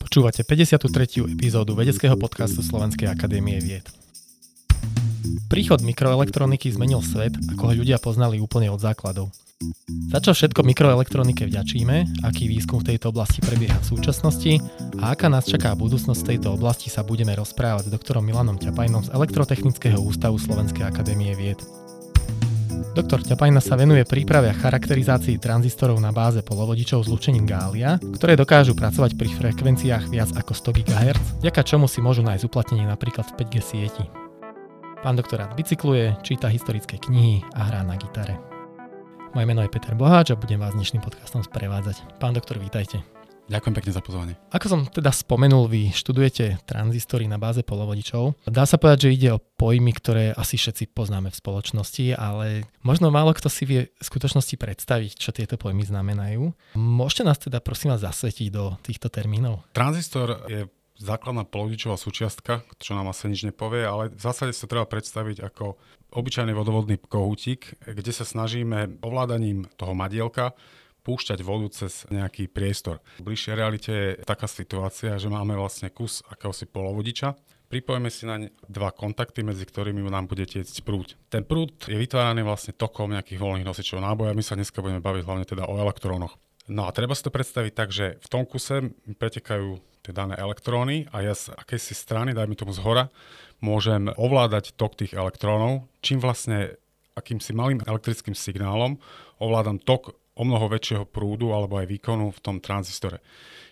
Počúvate 53. epizódu vedeckého podcastu Slovenskej akadémie vied. Príchod mikroelektroniky zmenil svet, ako ho ľudia poznali úplne od základov. Za čo všetko mikroelektronike vďačíme, aký výskum v tejto oblasti prebieha v súčasnosti a aká nás čaká budúcnosť v tejto oblasti sa budeme rozprávať s doktorom Milanom Ťapajnom z Elektrotechnického ústavu Slovenskej akadémie vied. Doktor Ťapajna sa venuje príprave a charakterizácii tranzistorov na báze polovodičov s lučením gália, ktoré dokážu pracovať pri frekvenciách viac ako 100 GHz, vďaka čomu si môžu nájsť uplatnenie napríklad v 5G sieti. Pán doktor rád bicykluje, číta historické knihy a hrá na gitare. Moje meno je Peter Boháč a budem vás dnešným podcastom sprevádzať. Pán doktor, vítajte. Ďakujem pekne za pozvanie. Ako som teda spomenul, vy študujete tranzistory na báze polovodičov. Dá sa povedať, že ide o pojmy, ktoré asi všetci poznáme v spoločnosti, ale možno málo kto si vie v skutočnosti predstaviť, čo tieto pojmy znamenajú. Môžete nás teda prosím vás zasvetiť do týchto termínov? Tranzistor je základná polodičová súčiastka, čo nám asi nič nepovie, ale v zásade sa treba predstaviť ako obyčajný vodovodný kohútik, kde sa snažíme ovládaním toho madielka púšťať vodu cez nejaký priestor. V bližšej realite je taká situácia, že máme vlastne kus akéhosi polovodiča, pripojíme si naň dva kontakty, medzi ktorými nám bude tiecť prúd. Ten prúd je vytváraný vlastne tokom nejakých voľných nosičov náboja. My sa dneska budeme baviť hlavne teda o elektrónoch. No a treba si to predstaviť tak, že v tom kuse pretekajú tie dané elektróny a ja z akejsi strany, dajme tomu z hora, môžem ovládať tok tých elektrónov, čím vlastne akýmsi malým elektrickým signálom ovládam tok o mnoho väčšieho prúdu alebo aj výkonu v tom tranzistore.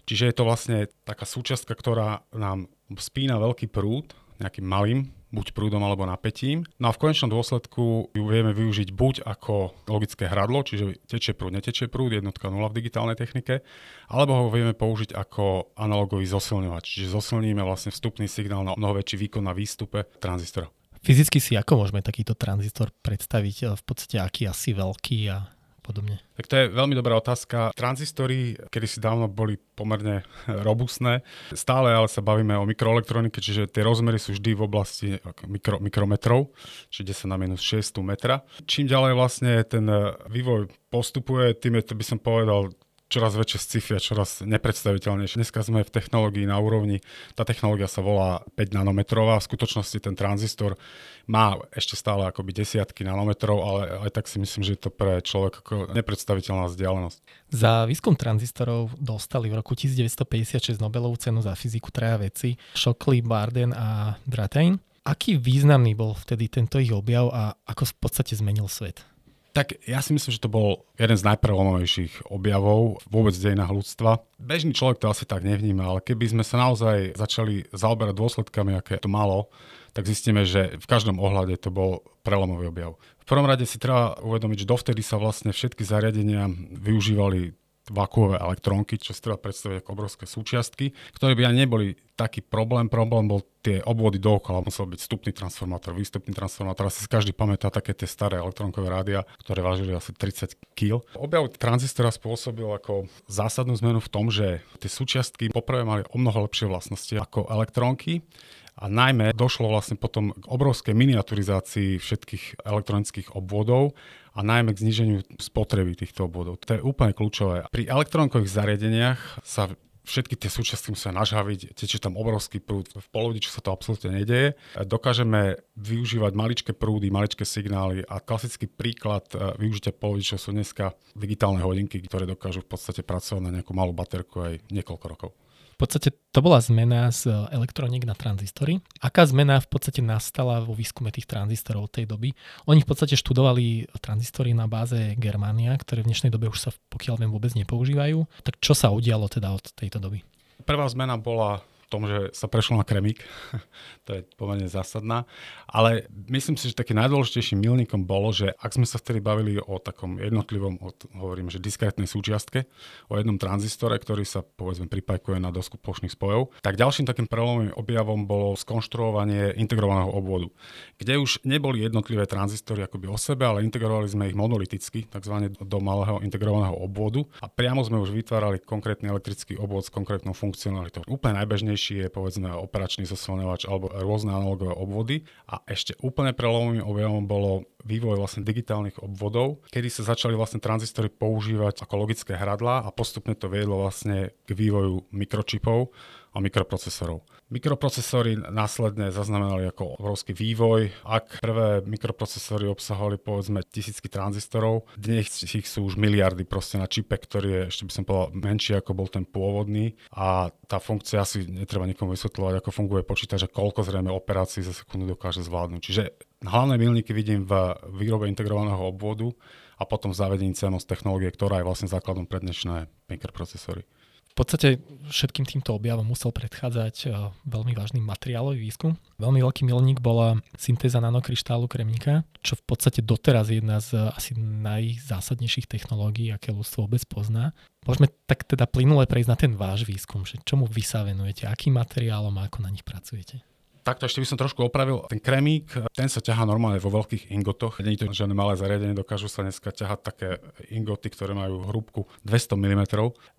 Čiže je to vlastne taká súčiastka, ktorá nám spína veľký prúd nejakým malým, buď prúdom alebo napätím. No a v konečnom dôsledku ju vieme využiť buď ako logické hradlo, čiže tečie prúd, netečie prúd, jednotka nula v digitálnej technike, alebo ho vieme použiť ako analogový zosilňovač, čiže zosilníme vlastne vstupný signál na mnoho väčší výkon na výstupe tranzistora. Fyzicky si ako môžeme takýto tranzistor predstaviť? V podstate aký asi veľký a podobne? Tak to je veľmi dobrá otázka. Tranzistory, kedy si dávno boli pomerne robustné, stále ale sa bavíme o mikroelektronike, čiže tie rozmery sú vždy v oblasti mikro, mikrometrov, čiže 10 na minus 6 metra. Čím ďalej vlastne ten vývoj postupuje, tým je to by som povedal čoraz väčšie sci-fi a čoraz nepredstaviteľnejšie. Dneska sme v technológii na úrovni, tá technológia sa volá 5 nanometrová, v skutočnosti ten tranzistor má ešte stále akoby desiatky nanometrov, ale aj tak si myslím, že je to pre človek ako nepredstaviteľná vzdialenosť. Za výskum tranzistorov dostali v roku 1956 Nobelovú cenu za fyziku traja veci Shockley, Barden a Brattain. Aký významný bol vtedy tento ich objav a ako v podstate zmenil svet? Tak ja si myslím, že to bol jeden z najprelomovejších objavov vôbec v dejinách ľudstva. Bežný človek to asi tak nevníma, ale keby sme sa naozaj začali zaoberať dôsledkami, aké to malo, tak zistíme, že v každom ohľade to bol prelomový objav. V prvom rade si treba uvedomiť, že dovtedy sa vlastne všetky zariadenia využívali vakuové elektrónky, čo si treba predstaviť ako obrovské súčiastky, ktoré by ani neboli taký problém. Problém bol tie obvody dookola. Musel byť vstupný transformátor, výstupný transformátor. Asi si každý pamätá také tie staré elektrónkové rádia, ktoré vážili asi 30 kg. Objav tranzistora spôsobil ako zásadnú zmenu v tom, že tie súčiastky poprvé mali o mnoho lepšie vlastnosti ako elektrónky a najmä došlo vlastne potom k obrovskej miniaturizácii všetkých elektronických obvodov a najmä k zniženiu spotreby týchto obvodov. To je úplne kľúčové. Pri elektronkových zariadeniach sa všetky tie súčiastky musia nažhaviť, tečie tam obrovský prúd. V polodiču sa to absolútne nedieje. Dokážeme využívať maličké prúdy, maličké signály a klasický príklad e, využitia polodičov sú dneska digitálne hodinky, ktoré dokážu v podstate pracovať na nejakú malú baterku aj niekoľko rokov. V podstate to bola zmena z elektronik na tranzistory. Aká zmena v podstate nastala vo výskume tých tranzistorov tej doby? Oni v podstate študovali tranzistory na báze Germania, ktoré v dnešnej dobe už sa pokiaľ viem vôbec nepoužívajú. Tak čo sa udialo teda od tejto doby? Prvá zmena bola tom, že sa prešlo na kremík. to je pomerne zásadná. Ale myslím si, že takým najdôležitejším milníkom bolo, že ak sme sa vtedy bavili o takom jednotlivom, o, hovorím, že diskrétnej súčiastke, o jednom tranzistore, ktorý sa povedzme pripajkuje na dosku plošných spojov, tak ďalším takým prelomovým objavom bolo skonštruovanie integrovaného obvodu, kde už neboli jednotlivé tranzistory akoby o sebe, ale integrovali sme ich monoliticky, takzvané do malého integrovaného obvodu a priamo sme už vytvárali konkrétny elektrický obvod s konkrétnou funkcionalitou. Úplne najbežnejšie najčastejší je povedzme operačný zosilňovač alebo rôzne analogové obvody. A ešte úplne prelomovým objavom bolo vývoj vlastne digitálnych obvodov, kedy sa začali vlastne tranzistory používať ako logické hradla a postupne to viedlo vlastne k vývoju mikročipov a mikroprocesorov. Mikroprocesory následne zaznamenali ako obrovský vývoj. Ak prvé mikroprocesory obsahovali povedzme tisícky tranzistorov, dnes ich sú už miliardy proste na čipe, ktorý je ešte by som povedal menší ako bol ten pôvodný a tá funkcia asi netreba nikomu vysvetľovať, ako funguje počítač a koľko zrejme operácií za sekundu dokáže zvládnuť. Čiže hlavné milníky vidím v výrobe integrovaného obvodu a potom v zavedení CMOS technológie, ktorá je vlastne základom pre dnešné mikroprocesory podstate všetkým týmto objavom musel predchádzať e, veľmi vážny materiálový výskum. Veľmi veľký milník bola syntéza nanokryštálu kremníka, čo v podstate doteraz je jedna z asi najzásadnejších technológií, aké ľudstvo vôbec pozná. Môžeme tak teda plynule prejsť na ten váš výskum, že čomu vy sa venujete, akým materiálom a ako na nich pracujete. Takto ešte by som trošku opravil. Ten kremík, ten sa ťahá normálne vo veľkých ingotoch. Je to žiadne malé zariadenie, dokážu sa dneska ťahať také ingoty, ktoré majú hrúbku 200 mm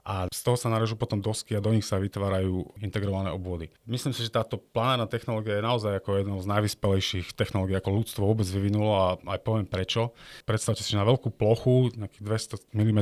a z toho sa narežú potom dosky a do nich sa vytvárajú integrované obvody. Myslím si, že táto planárna technológia je naozaj ako jednou z najvyspelejších technológií, ako ľudstvo vôbec vyvinulo a aj poviem prečo. Predstavte si na veľkú plochu, nejaký 200 mm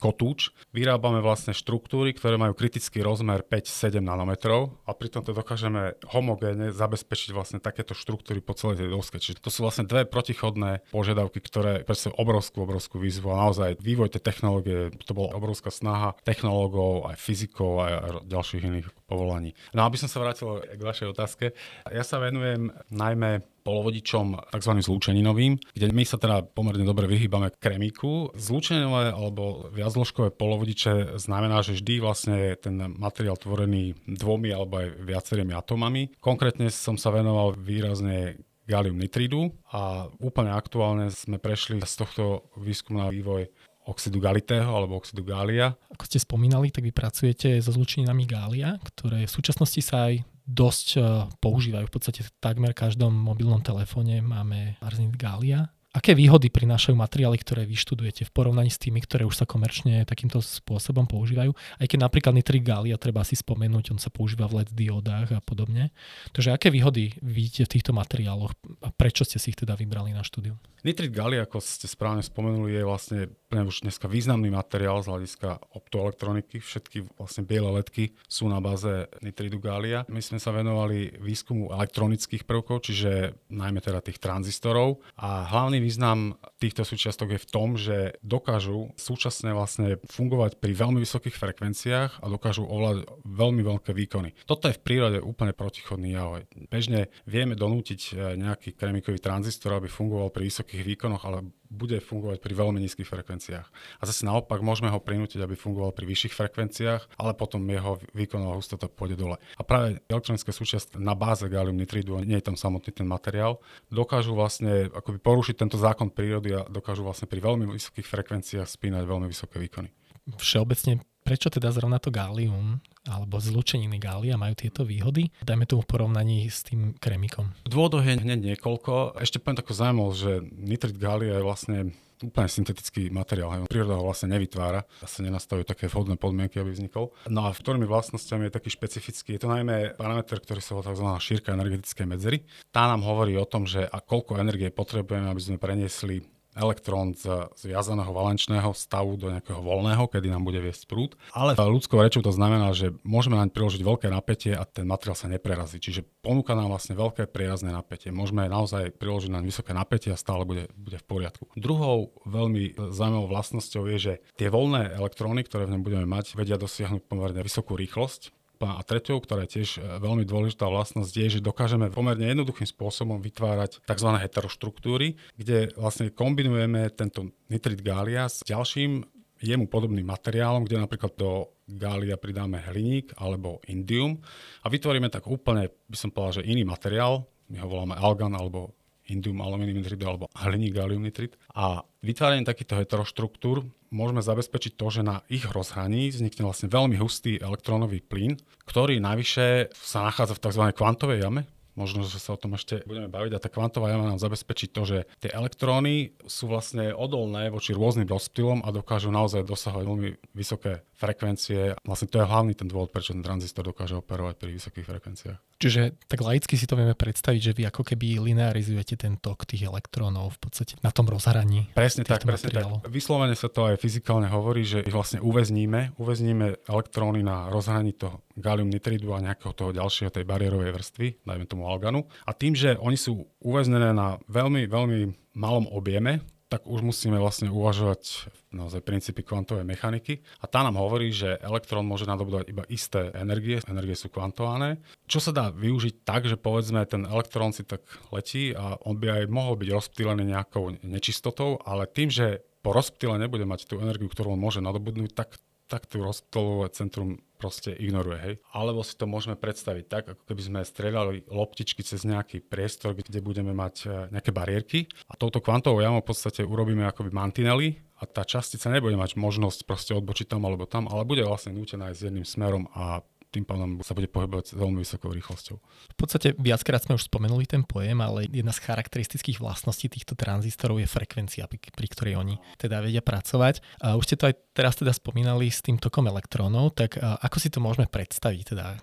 kotúč, vyrábame vlastne štruktúry, ktoré majú kritický rozmer 5-7 nanometrov a pritom to dokážeme homogénne zabezpečiť vlastne takéto štruktúry po celej tej doske. Čiže to sú vlastne dve protichodné požiadavky, ktoré predstavujú obrovskú, obrovskú výzvu a naozaj vývoj tej technológie, to bola obrovská snaha technológov, aj fyzikov, aj ďalších iných povolaní. No aby som sa vrátil k vašej otázke, ja sa venujem najmä polovodičom tzv. zlúčeninovým, kde my sa teda pomerne dobre vyhýbame kremíku. Zlúčeninové alebo viacložkové polovodiče znamená, že vždy vlastne je ten materiál tvorený dvomi alebo aj viacerými atomami. Konkrétne som sa venoval výrazne galium nitridu a úplne aktuálne sme prešli z tohto výskumu na vývoj oxidu galitého alebo oxidu gália. Ako ste spomínali, tak vy pracujete so zlučeninami gália, ktoré v súčasnosti sa aj dosť e, používajú. V podstate takmer každom mobilnom telefóne máme arzenit gália Aké výhody prinášajú materiály, ktoré vyštudujete v porovnaní s tými, ktoré už sa komerčne takýmto spôsobom používajú? Aj keď napríklad nitrit gália treba si spomenúť, on sa používa v LED diodách a podobne. Takže aké výhody vidíte v týchto materiáloch a prečo ste si ich teda vybrali na štúdiu? Nitrit gália, ako ste správne spomenuli, je vlastne už dneska významný materiál z hľadiska optoelektroniky. Všetky vlastne biele ledky sú na báze nitridu gália. My sme sa venovali výskumu elektronických prvkov, čiže najmä teda tých tranzistorov a hlavný význam týchto súčiastok je v tom, že dokážu súčasne vlastne fungovať pri veľmi vysokých frekvenciách a dokážu ovládať veľmi veľké výkony. Toto je v prírode úplne protichodný jav. Bežne vieme donútiť e, nejaký kremikový tranzistor, aby fungoval pri vysokých výkonoch, ale bude fungovať pri veľmi nízkych frekvenciách. A zase naopak môžeme ho prinútiť, aby fungoval pri vyšších frekvenciách, ale potom jeho výkonová hustota pôjde dole. A práve elektronické súčiastky na báze gallium nitridu, nie je tam samotný ten materiál, dokážu vlastne akoby porušiť tento zákon prírody a dokážu vlastne pri veľmi vysokých frekvenciách spínať veľmi vysoké výkony. Všeobecne prečo teda zrovna to gálium alebo zlučeniny gália majú tieto výhody, dajme tomu porovnaní s tým kremikom? Dôvodov je hneď niekoľko. Ešte poviem takú zaujímavosť, že nitrit gália je vlastne úplne syntetický materiál. Príroda ho vlastne nevytvára, sa nenastavujú také vhodné podmienky, aby vznikol. No a v ktorými vlastnosťami je taký špecifický? Je to najmä parameter, ktorý sa volá tzv. šírka energetickej medzery. Tá nám hovorí o tom, že a koľko energie potrebujeme, aby sme preniesli elektrón z, z valenčného stavu do nejakého voľného, kedy nám bude viesť prúd. Ale ľudskou rečou to znamená, že môžeme naň priložiť veľké napätie a ten materiál sa neprerazí. Čiže ponúka nám vlastne veľké prierazné napätie. Môžeme naozaj priložiť naň vysoké napätie a stále bude, bude v poriadku. Druhou veľmi zaujímavou vlastnosťou je, že tie voľné elektróny, ktoré v ňom budeme mať, vedia dosiahnuť pomerne vysokú rýchlosť a treťou, ktorá je tiež e, veľmi dôležitá vlastnosť, je, že dokážeme pomerne jednoduchým spôsobom vytvárať tzv. heteroštruktúry, kde vlastne kombinujeme tento nitrit gália s ďalším jemu podobným materiálom, kde napríklad do gália pridáme hliník alebo indium a vytvoríme tak úplne, by som povedal, že iný materiál, my ho voláme algan alebo indium aluminium nitrid alebo hliník gallium nitrid. A vytváraním takýchto heteroštruktúr môžeme zabezpečiť to, že na ich rozhraní vznikne vlastne veľmi hustý elektrónový plyn, ktorý navyše sa nachádza v tzv. kvantovej jame, možno, že sa o tom ešte budeme baviť. A tá kvantová jama nám zabezpečí to, že tie elektróny sú vlastne odolné voči rôznym rozptylom a dokážu naozaj dosahovať veľmi vysoké frekvencie. Vlastne to je hlavný ten dôvod, prečo ten tranzistor dokáže operovať pri vysokých frekvenciách. Čiže tak laicky si to vieme predstaviť, že vy ako keby linearizujete ten tok tých elektrónov v podstate na tom rozhraní. Presne tak, presne tak. Vyslovene sa to aj fyzikálne hovorí, že ich vlastne uväzníme, uväzníme elektróny na rozhraní toho galium nitridu a nejakého toho ďalšieho tej bariérovej vrstvy, dajme tomu alganu. A tým, že oni sú uväznené na veľmi, veľmi malom objeme, tak už musíme vlastne uvažovať naozaj princípy kvantovej mechaniky. A tá nám hovorí, že elektrón môže nadobúdať iba isté energie, energie sú kvantované, čo sa dá využiť tak, že povedzme ten elektrón si tak letí a on by aj mohol byť rozptýlený nejakou nečistotou, ale tým, že po rozptýle nebude mať tú energiu, ktorú on môže nadobudnúť, tak tak tú rozptylové centrum proste ignoruje. Hej? Alebo si to môžeme predstaviť tak, ako keby sme strieľali loptičky cez nejaký priestor, kde budeme mať e, nejaké bariérky a touto kvantovou jamou v podstate urobíme akoby mantinely a tá častica nebude mať možnosť proste odbočiť tam alebo tam, ale bude vlastne nútená aj s jedným smerom a tým pádom sa bude pohybovať s veľmi vysokou rýchlosťou. V podstate viackrát sme už spomenuli ten pojem, ale jedna z charakteristických vlastností týchto tranzistorov je frekvencia, pri, ktorej oni teda vedia pracovať. A už ste to aj teraz teda spomínali s tým tokom elektrónov, tak ako si to môžeme predstaviť? Teda,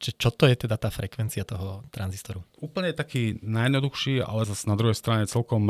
čo to je teda tá frekvencia toho tranzistoru? Úplne taký najjednoduchší, ale zase na druhej strane celkom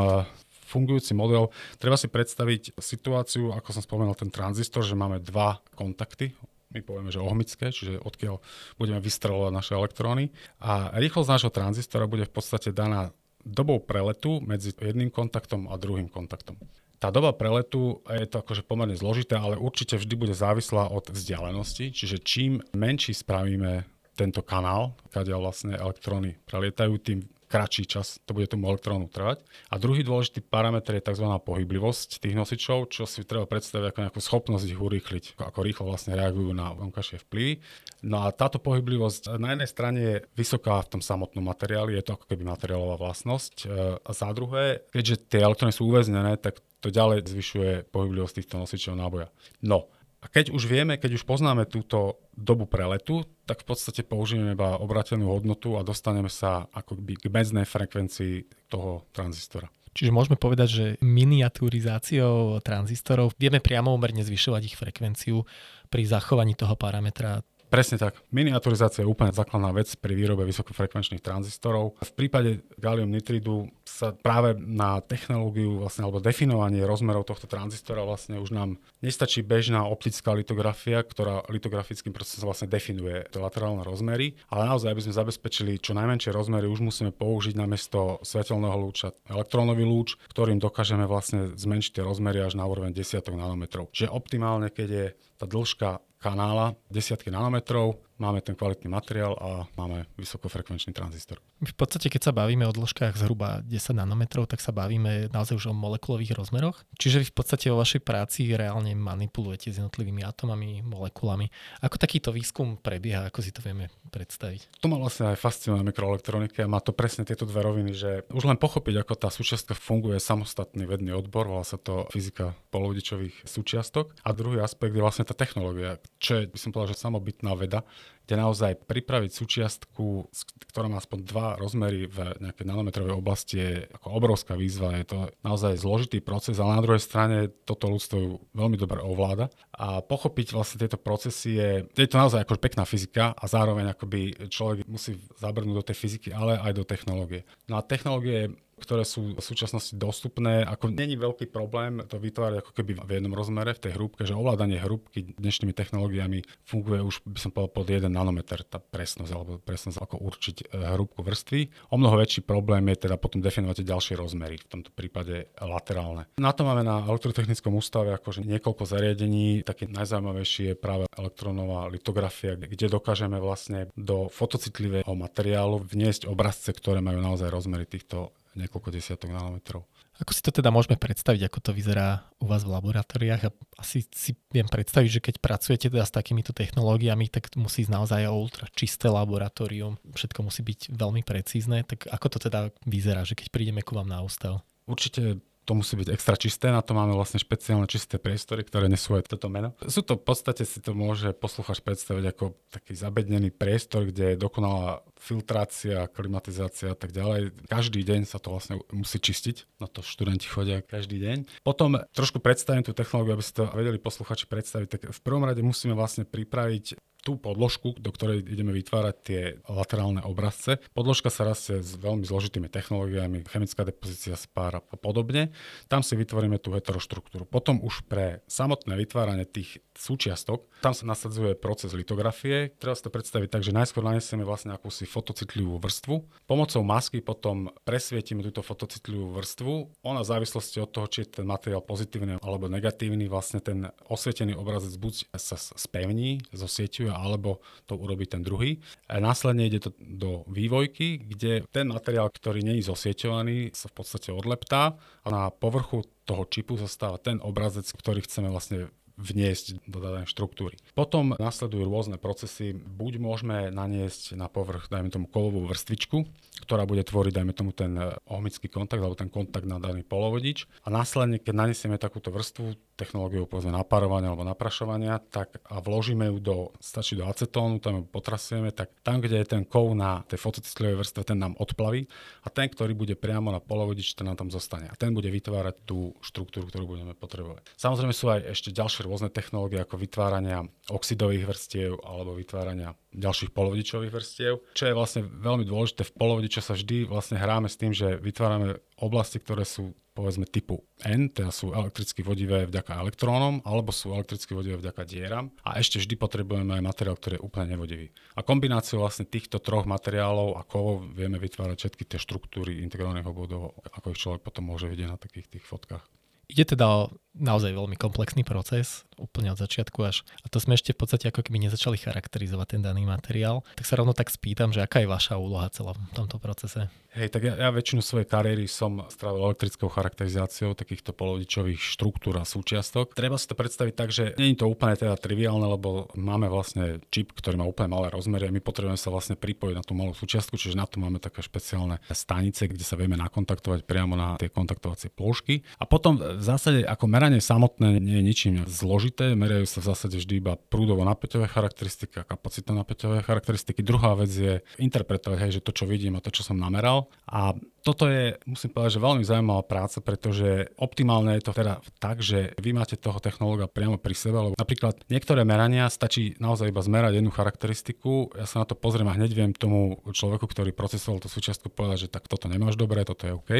fungujúci model. Treba si predstaviť situáciu, ako som spomenul, ten tranzistor, že máme dva kontakty my povieme, že ohmické, čiže odkiaľ budeme vystrelovať naše elektróny. A rýchlosť nášho tranzistora bude v podstate daná dobou preletu medzi jedným kontaktom a druhým kontaktom. Tá doba preletu je to akože pomerne zložité, ale určite vždy bude závislá od vzdialenosti, čiže čím menší spravíme tento kanál, kde vlastne elektróny prelietajú, tým kratší čas to bude tomu elektrónu trvať. A druhý dôležitý parameter je tzv. pohyblivosť tých nosičov, čo si treba predstaviť ako nejakú schopnosť ich urýchliť, ako rýchlo vlastne reagujú na vonkajšie vplyvy. No a táto pohyblivosť na jednej strane je vysoká v tom samotnom materiáli, je to ako keby materiálová vlastnosť. E, a za druhé, keďže tie elektróny sú uväznené, tak to ďalej zvyšuje pohyblivosť týchto nosičov náboja. No, a keď už vieme, keď už poznáme túto dobu preletu, tak v podstate použijeme iba obratenú hodnotu a dostaneme sa akoby k medznej frekvencii toho tranzistora. Čiže môžeme povedať, že miniaturizáciou tranzistorov vieme priamo umerne zvyšovať ich frekvenciu pri zachovaní toho parametra Presne tak. Miniaturizácia je úplne základná vec pri výrobe vysokofrekvenčných tranzistorov. V prípade gallium nitridu sa práve na technológiu vlastne, alebo definovanie rozmerov tohto tranzistora vlastne už nám nestačí bežná optická litografia, ktorá litografickým procesom vlastne definuje tie laterálne rozmery, ale naozaj, aby sme zabezpečili čo najmenšie rozmery, už musíme použiť namiesto svetelného lúča elektrónový lúč, ktorým dokážeme vlastne zmenšiť tie rozmery až na úroveň desiatok nanometrov. Čiže optimálne, keď je tá dĺžka kanála, desiatky nanometrov, máme ten kvalitný materiál a máme vysokofrekvenčný tranzistor. V podstate, keď sa bavíme o dĺžkach zhruba 10 nanometrov, tak sa bavíme naozaj už o molekulových rozmeroch. Čiže vy v podstate vo vašej práci reálne manipulujete s jednotlivými atomami, molekulami. Ako takýto výskum prebieha, ako si to vieme predstaviť? To ma vlastne aj fascinuje mikroelektronike má to presne tieto dve roviny, že už len pochopiť, ako tá súčiastka funguje samostatný vedný odbor, volá sa to fyzika polovodičových súčiastok. A druhý aspekt je vlastne tá technológia, čo je, by som povedal, že samobytná veda, kde naozaj pripraviť súčiastku, ktorá má aspoň dva rozmery v nejakej nanometrovej oblasti je ako obrovská výzva. Je to naozaj zložitý proces, ale na druhej strane toto ľudstvo veľmi dobre ovláda. A pochopiť vlastne tieto procesy je, je to naozaj ako pekná fyzika a zároveň akoby človek musí zabrnúť do tej fyziky, ale aj do technológie. No a technológie ktoré sú v súčasnosti dostupné. Ako není veľký problém to vytvárať ako keby v jednom rozmere, v tej hrúbke, že ovládanie hrúbky dnešnými technológiami funguje už, by som povedal, pod 1 nanometer, tá presnosť, alebo presnosť ako určiť e, hrúbku vrstvy. O mnoho väčší problém je teda potom definovať ďalšie rozmery, v tomto prípade laterálne. Na to máme na elektrotechnickom ústave akože niekoľko zariadení. Taký najzaujímavejší je práve elektronová litografia, kde dokážeme vlastne do fotocitlivého materiálu vniesť obrazce, ktoré majú naozaj rozmery týchto niekoľko desiatok nanometrov. Ako si to teda môžeme predstaviť, ako to vyzerá u vás v laboratóriách? Asi si viem predstaviť, že keď pracujete teda s takýmito technológiami, tak musí ísť naozaj o ultra čisté laboratórium, všetko musí byť veľmi precízne. Tak ako to teda vyzerá, že keď prídeme ku vám na ústav? Určite to musí byť extra čisté, na to máme vlastne špeciálne čisté priestory, ktoré nesú aj toto meno. Sú to v podstate si to môže posluchač predstaviť ako taký zabednený priestor, kde je dokonalá filtrácia, klimatizácia a tak ďalej. Každý deň sa to vlastne musí čistiť, na to študenti chodia každý deň. Potom trošku predstavím tú technológiu, aby si to vedeli posluchači predstaviť. Tak v prvom rade musíme vlastne pripraviť tú podložku, do ktorej ideme vytvárať tie laterálne obrazce. Podložka sa rastie s veľmi zložitými technológiami, chemická depozícia spára a podobne. Tam si vytvoríme tú heteroštruktúru. Potom už pre samotné vytváranie tých súčiastok, tam sa nasadzuje proces litografie. Treba si to predstaviť tak, že najskôr nanesieme vlastne akúsi fotocitlivú vrstvu. Pomocou masky potom presvietime túto fotocitlivú vrstvu. Ona v závislosti od toho, či je ten materiál pozitívny alebo negatívny, vlastne ten osvietený obrazec buď sa spevní, zosieťuje alebo to urobí ten druhý. A následne ide to do vývojky, kde ten materiál, ktorý je zosieťovaný, sa v podstate odleptá a na povrchu toho čipu zostáva ten obrazec, ktorý chceme vlastne vniesť do danej štruktúry. Potom nasledujú rôzne procesy. Buď môžeme naniesť na povrch, dajme tomu kovovú vrstvičku, ktorá bude tvoriť, dajme tomu ten ohmický kontakt alebo ten kontakt na daný polovodič. A následne, keď nanesieme takúto vrstvu, technológiou povedzme naparovania alebo naprašovania, tak a vložíme ju do, stačí do acetónu, tam ju potrasieme, tak tam, kde je ten kov na tej fotocitliovej vrstve, ten nám odplaví a ten, ktorý bude priamo na polovodič, ten nám tam zostane. A ten bude vytvárať tú štruktúru, ktorú budeme potrebovať. Samozrejme sú aj ešte ďalšie rôzne technológie ako vytvárania oxidových vrstiev alebo vytvárania ďalších polovodičových vrstiev. Čo je vlastne veľmi dôležité, v polovodiče sa vždy vlastne hráme s tým, že vytvárame oblasti, ktoré sú povedzme typu N, teda sú elektricky vodivé vďaka elektrónom, alebo sú elektricky vodivé vďaka dieram. A ešte vždy potrebujeme aj materiál, ktorý je úplne nevodivý. A kombináciou vlastne týchto troch materiálov a kovov vieme vytvárať všetky tie štruktúry integrovaných obvodov, ako ich človek potom môže vidieť na takých tých fotkách. Ide teda o naozaj veľmi komplexný proces, úplne od začiatku až. A to sme ešte v podstate ako keby nezačali charakterizovať ten daný materiál. Tak sa rovno tak spýtam, že aká je vaša úloha celom tomto procese? Hej, tak ja, ja väčšinu svojej kariéry som strávil elektrickou charakterizáciou takýchto polodičových štruktúr a súčiastok. Treba si to predstaviť tak, že nie je to úplne teda triviálne, lebo máme vlastne čip, ktorý má úplne malé rozmery a my potrebujeme sa vlastne pripojiť na tú malú súčiastku, čiže na to máme také špeciálne stanice, kde sa vieme nakontaktovať priamo na tie kontaktovacie plošky. A potom v zásade ako meranie samotné nie je ničím zložité, merajú sa v zásade vždy iba prúdovo napäťové charakteristiky a kapacitné napäťové charakteristiky. Druhá vec je interpretovať, hej, že to, čo vidím a to, čo som nameral, a toto je, musím povedať, že veľmi zaujímavá práca, pretože optimálne je to teda tak, že vy máte toho technológa priamo pri sebe, lebo napríklad niektoré merania stačí naozaj iba zmerať jednu charakteristiku, ja sa na to pozriem a hneď viem tomu človeku, ktorý procesoval tú súčiastku povedať, že tak toto nemáš dobre, toto je OK.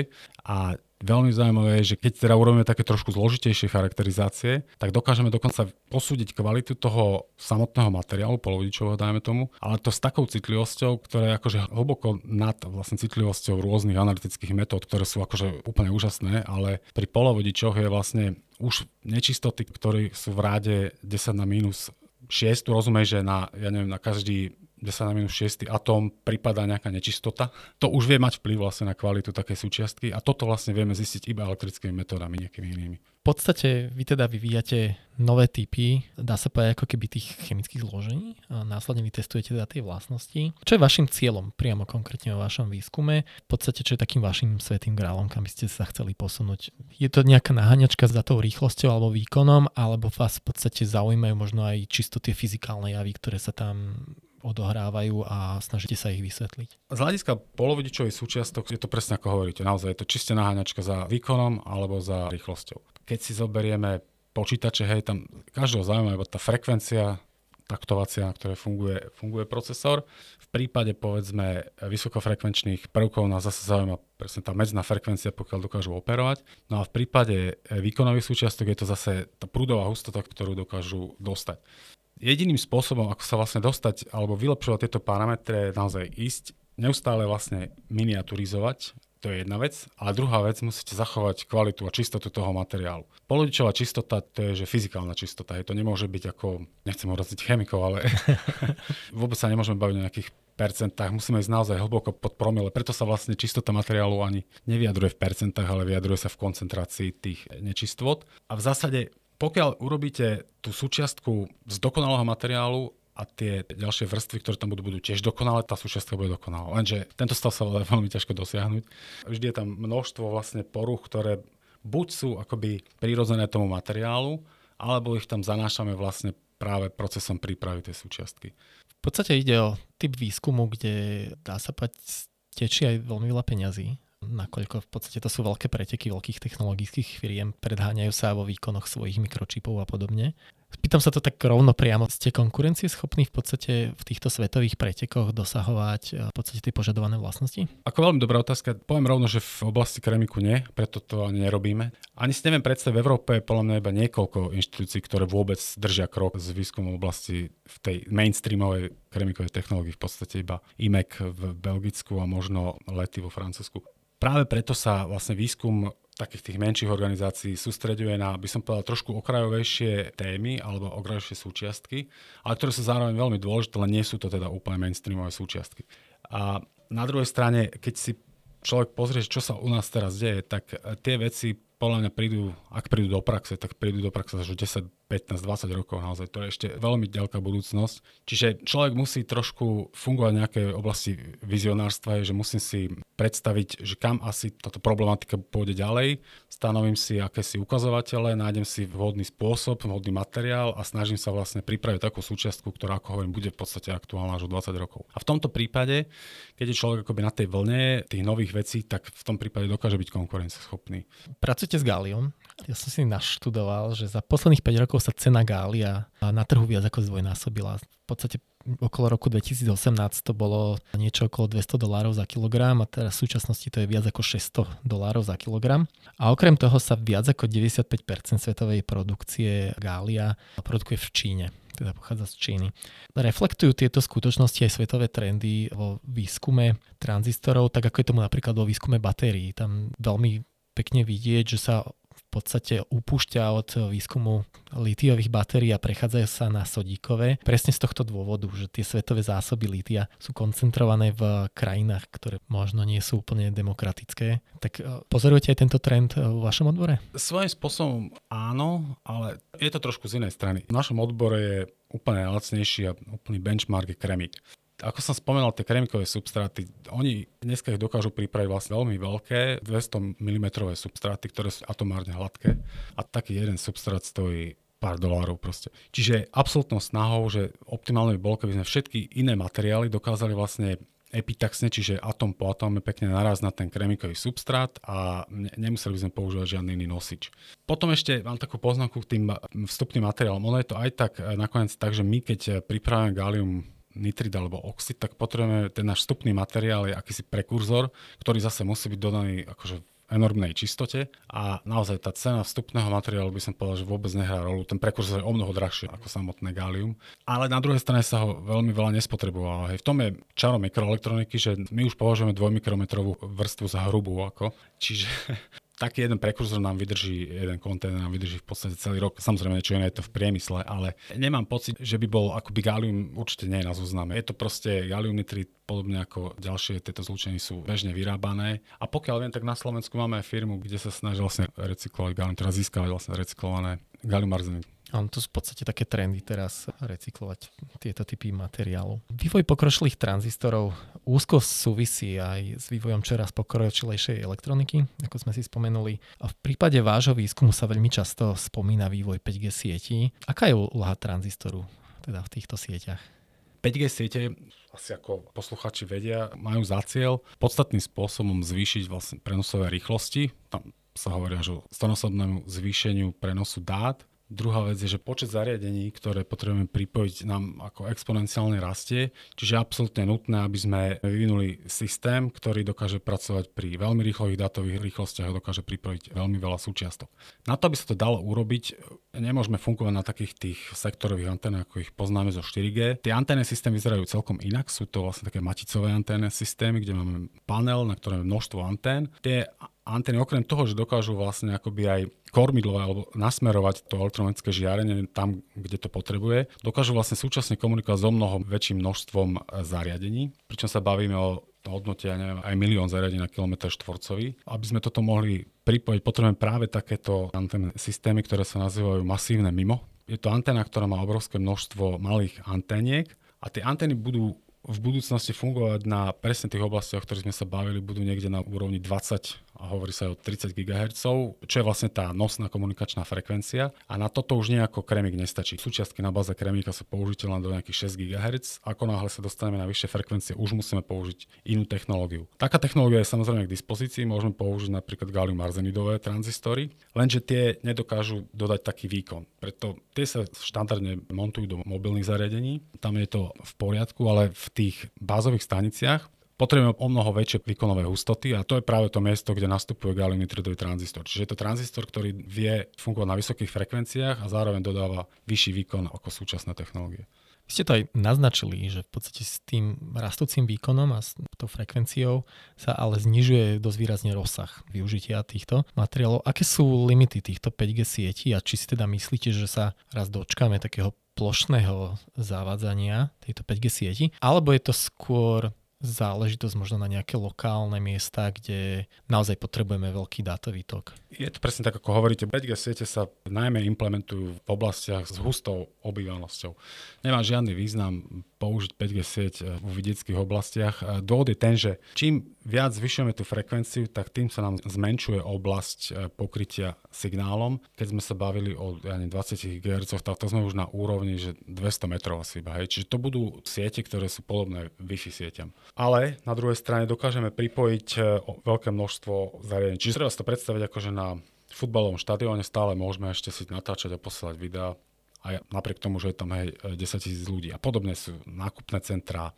A Veľmi zaujímavé je, že keď teda urobíme také trošku zložitejšie charakterizácie, tak dokážeme dokonca posúdiť kvalitu toho samotného materiálu, polovodičového dajme tomu, ale to s takou citlivosťou, ktorá je akože hlboko nad vlastne citlivosťou rôznych analytických metód, ktoré sú akože úplne úžasné, ale pri polovodičoch je vlastne už nečistoty, ktoré sú v ráde 10 na minus 6, rozumej, že na, ja neviem, na každý 10 na minus 6 atóm prípada nejaká nečistota. To už vie mať vplyv vlastne na kvalitu také súčiastky a toto vlastne vieme zistiť iba elektrickými metódami, nejakými inými. V podstate vy teda vyvíjate nové typy, dá sa povedať ako keby tých chemických zložení a následne vy testujete teda tie vlastnosti. Čo je vašim cieľom priamo konkrétne vo vašom výskume? V podstate čo je takým vašim svetým grálom, kam by ste sa chceli posunúť? Je to nejaká naháňačka za tou rýchlosťou alebo výkonom, alebo vás v podstate zaujímajú možno aj čisto tie fyzikálne javy, ktoré sa tam odohrávajú a snažíte sa ich vysvetliť. Z hľadiska polovodičových súčiastok je to presne ako hovoríte. Naozaj je to čiste naháňačka za výkonom alebo za rýchlosťou. Keď si zoberieme počítače, hej, tam každého zaujíma iba tá frekvencia taktovacia, na ktorej funguje, funguje procesor. V prípade povedzme vysokofrekvenčných prvkov nás zase zaujíma presne tá medzná frekvencia, pokiaľ dokážu operovať. No a v prípade výkonových súčiastok je to zase tá prúdová hustota, ktorú dokážu dostať jediným spôsobom, ako sa vlastne dostať alebo vylepšovať tieto parametre, je naozaj ísť, neustále vlastne miniaturizovať, to je jedna vec, ale druhá vec, musíte zachovať kvalitu a čistotu toho materiálu. Polodičová čistota, to je že fyzikálna čistota, je to nemôže byť ako, nechcem uraziť chemikov, ale vôbec sa nemôžeme baviť o nejakých percentách, musíme ísť naozaj hlboko pod promile, preto sa vlastne čistota materiálu ani nevyjadruje v percentách, ale vyjadruje sa v koncentrácii tých nečistot. A v zásade pokiaľ urobíte tú súčiastku z dokonalého materiálu a tie ďalšie vrstvy, ktoré tam budú, budú tiež dokonalé, tá súčiastka bude dokonalá. Lenže tento stav sa dá veľmi ťažko dosiahnuť. Vždy je tam množstvo vlastne poruch, ktoré buď sú akoby prirodzené tomu materiálu, alebo ich tam zanášame vlastne práve procesom prípravy tej súčiastky. V podstate ide o typ výskumu, kde dá sa povedať, tečí aj veľmi veľa peňazí nakoľko v podstate to sú veľké preteky veľkých technologických firiem, predháňajú sa vo výkonoch svojich mikročipov a podobne. Pýtam sa to tak rovno priamo. Ste konkurencieschopní v podstate v týchto svetových pretekoch dosahovať eh, v podstate tie požadované vlastnosti? Ako veľmi dobrá otázka. Poviem rovno, že v oblasti keramiku nie, preto to ani nerobíme. Ani si neviem predstaviť, v Európe je podľa mňa iba niekoľko inštitúcií, ktoré vôbec držia krok s výskumom oblasti v tej mainstreamovej keramikovej technológii, v podstate iba IMEC v Belgicku a možno lety vo Francúzsku práve preto sa vlastne výskum takých tých menších organizácií sústreďuje na, by som povedal, trošku okrajovejšie témy alebo okrajovejšie súčiastky, ale ktoré sú zároveň veľmi dôležité, len nie sú to teda úplne mainstreamové súčiastky. A na druhej strane, keď si človek pozrie, čo sa u nás teraz deje, tak tie veci podľa mňa prídu, ak prídu do praxe, tak prídu do praxe až 10, 15, 20 rokov naozaj. To je ešte veľmi ďalká budúcnosť. Čiže človek musí trošku fungovať v nejakej oblasti vizionárstva, že musím si predstaviť, že kam asi táto problematika pôjde ďalej, stanovím si akési ukazovatele, nájdem si vhodný spôsob, vhodný materiál a snažím sa vlastne pripraviť takú súčiastku, ktorá, ako hovorím, bude v podstate aktuálna až o 20 rokov. A v tomto prípade, keď je človek akoby na tej vlne tých nových vecí, tak v tom prípade dokáže byť konkurenceschopný. Pracujete s gáliom. Ja som si naštudoval, že za posledných 5 rokov sa cena gália na trhu viac ako zdvojnásobila. V podstate okolo roku 2018 to bolo niečo okolo 200 dolárov za kilogram a teraz v súčasnosti to je viac ako 600 dolárov za kilogram. A okrem toho sa viac ako 95% svetovej produkcie gália produkuje v Číne teda pochádza z Číny. Reflektujú tieto skutočnosti aj svetové trendy vo výskume tranzistorov, tak ako je tomu napríklad vo výskume batérií. Tam veľmi pekne vidieť, že sa podstate upúšťa od výskumu litiových batérií a prechádza sa na sodíkové. Presne z tohto dôvodu, že tie svetové zásoby litia sú koncentrované v krajinách, ktoré možno nie sú úplne demokratické. Tak e, pozorujete aj tento trend v vašom odbore? Svojím spôsobom áno, ale je to trošku z inej strany. V našom odbore je úplne lacnejší a úplný benchmark je kremik ako som spomenul, tie kremikové substráty, oni dneska ich dokážu pripraviť vlastne veľmi veľké, 200 mm substráty, ktoré sú atomárne hladké a taký jeden substrát stojí pár dolárov proste. Čiže absolútnou snahou, že optimálne by bolo, keby sme všetky iné materiály dokázali vlastne epitaxne, čiže atom po atóme pekne naraz na ten kremikový substrát a ne, nemuseli by sme používať žiadny iný nosič. Potom ešte mám takú poznámku k tým vstupným materiálom. Ono je to aj tak eh, nakoniec tak, že my keď pripravíme galium nitrid alebo oxid, tak potrebujeme ten náš vstupný materiál je akýsi prekurzor, ktorý zase musí byť dodaný akože enormnej čistote a naozaj tá cena vstupného materiálu by som povedal, že vôbec nehrá rolu. Ten prekurzor je o mnoho drahší ako samotné gálium. Ale na druhej strane sa ho veľmi veľa nespotrebovala. Hej, v tom je čaro mikroelektroniky, že my už považujeme dvojmikrometrovú vrstvu za hrubú. Ako. Čiže taký jeden prekurzor nám vydrží, jeden kontajner nám vydrží v podstate celý rok. Samozrejme, niečo iné je to v priemysle, ale nemám pocit, že by bol akoby galium určite nie je na zozname. Je to proste galium nitrit, podobne ako ďalšie tieto zlúčeny sú bežne vyrábané. A pokiaľ viem, tak na Slovensku máme aj firmu, kde sa snaží vlastne recyklovať galium, teda získavať vlastne recyklované galium arzenid. Áno, to sú v podstate také trendy teraz recyklovať tieto typy materiálov. Vývoj pokročilých tranzistorov úzko súvisí aj s vývojom čoraz pokročilejšej elektroniky, ako sme si spomenuli. A v prípade vášho výskumu sa veľmi často spomína vývoj 5G sietí. Aká je úloha tranzistoru teda v týchto sieťach? 5G siete, asi ako posluchači vedia, majú za cieľ podstatným spôsobom zvýšiť vlastne prenosové rýchlosti. Tam sa hovoria o stonosobnému zvýšeniu prenosu dát Druhá vec je, že počet zariadení, ktoré potrebujeme pripojiť, nám ako exponenciálne rastie, čiže je absolútne nutné, aby sme vyvinuli systém, ktorý dokáže pracovať pri veľmi rýchlych datových rýchlostiach a dokáže pripojiť veľmi veľa súčiastok. Na to, aby sa to dalo urobiť, nemôžeme fungovať na takých tých sektorových anténach, ako ich poznáme zo 4G. Tie anténne systémy vyzerajú celkom inak, sú to vlastne také maticové anténne systémy, kde máme panel, na ktorom je množstvo antén. Tie antény okrem toho, že dokážu vlastne akoby aj kormidlo alebo nasmerovať to elektromagnetické žiarenie tam, kde to potrebuje, dokážu vlastne súčasne komunikovať so mnoho väčším množstvom e, zariadení, pričom sa bavíme o hodnote ja neviem, aj milión zariadení na kilometr štvorcový. Aby sme toto mohli pripojiť, potrebujeme práve takéto anténne systémy, ktoré sa nazývajú masívne mimo. Je to anténa, ktorá má obrovské množstvo malých anténiek a tie antény budú v budúcnosti fungovať na presne tých oblastiach, o ktorých sme sa bavili, budú niekde na úrovni 20 hovorí sa o 30 GHz, čo je vlastne tá nosná komunikačná frekvencia a na toto už nejako kremik nestačí. Súčiastky na báze kremika sú použiteľné do nejakých 6 GHz, ako náhle sa dostaneme na vyššie frekvencie, už musíme použiť inú technológiu. Taká technológia je samozrejme k dispozícii, môžeme použiť napríklad gallium arzenidové tranzistory, lenže tie nedokážu dodať taký výkon. Preto tie sa štandardne montujú do mobilných zariadení, tam je to v poriadku, ale v tých bázových staniciach potrebujeme o mnoho väčšie výkonové hustoty a to je práve to miesto, kde nastupuje gallium tranzistor. Čiže je to tranzistor, ktorý vie fungovať na vysokých frekvenciách a zároveň dodáva vyšší výkon ako súčasné technológie. Vy ste to aj naznačili, že v podstate s tým rastúcim výkonom a s tou frekvenciou sa ale znižuje dosť výrazne rozsah využitia týchto materiálov. Aké sú limity týchto 5G sietí a či si teda myslíte, že sa raz dočkáme takého plošného zavádzania tejto 5G sieti, alebo je to skôr záležitosť možno na nejaké lokálne miesta, kde naozaj potrebujeme veľký dátový tok. Je to presne tak, ako hovoríte. 5G siete sa najmä implementujú v oblastiach s hustou obývanosťou. Nemá žiadny význam použiť 5G sieť v vidieckých oblastiach. Dôvod je ten, že čím viac zvyšujeme tú frekvenciu, tak tým sa nám zmenšuje oblasť eh, pokrytia signálom. Keď sme sa bavili o ja neviem, 20 GHz, tak to sme už na úrovni, že 200 metrov asi iba. Hej. Čiže to budú siete, ktoré sú podobné Wi-Fi sieťam. Ale na druhej strane dokážeme pripojiť eh, veľké množstvo zariadení. Čiže treba si to predstaviť ako, že na futbalovom štadióne stále môžeme ešte si natáčať a posielať videá a napriek tomu, že je tam hej, 10 tisíc ľudí. A podobne sú nákupné centrá,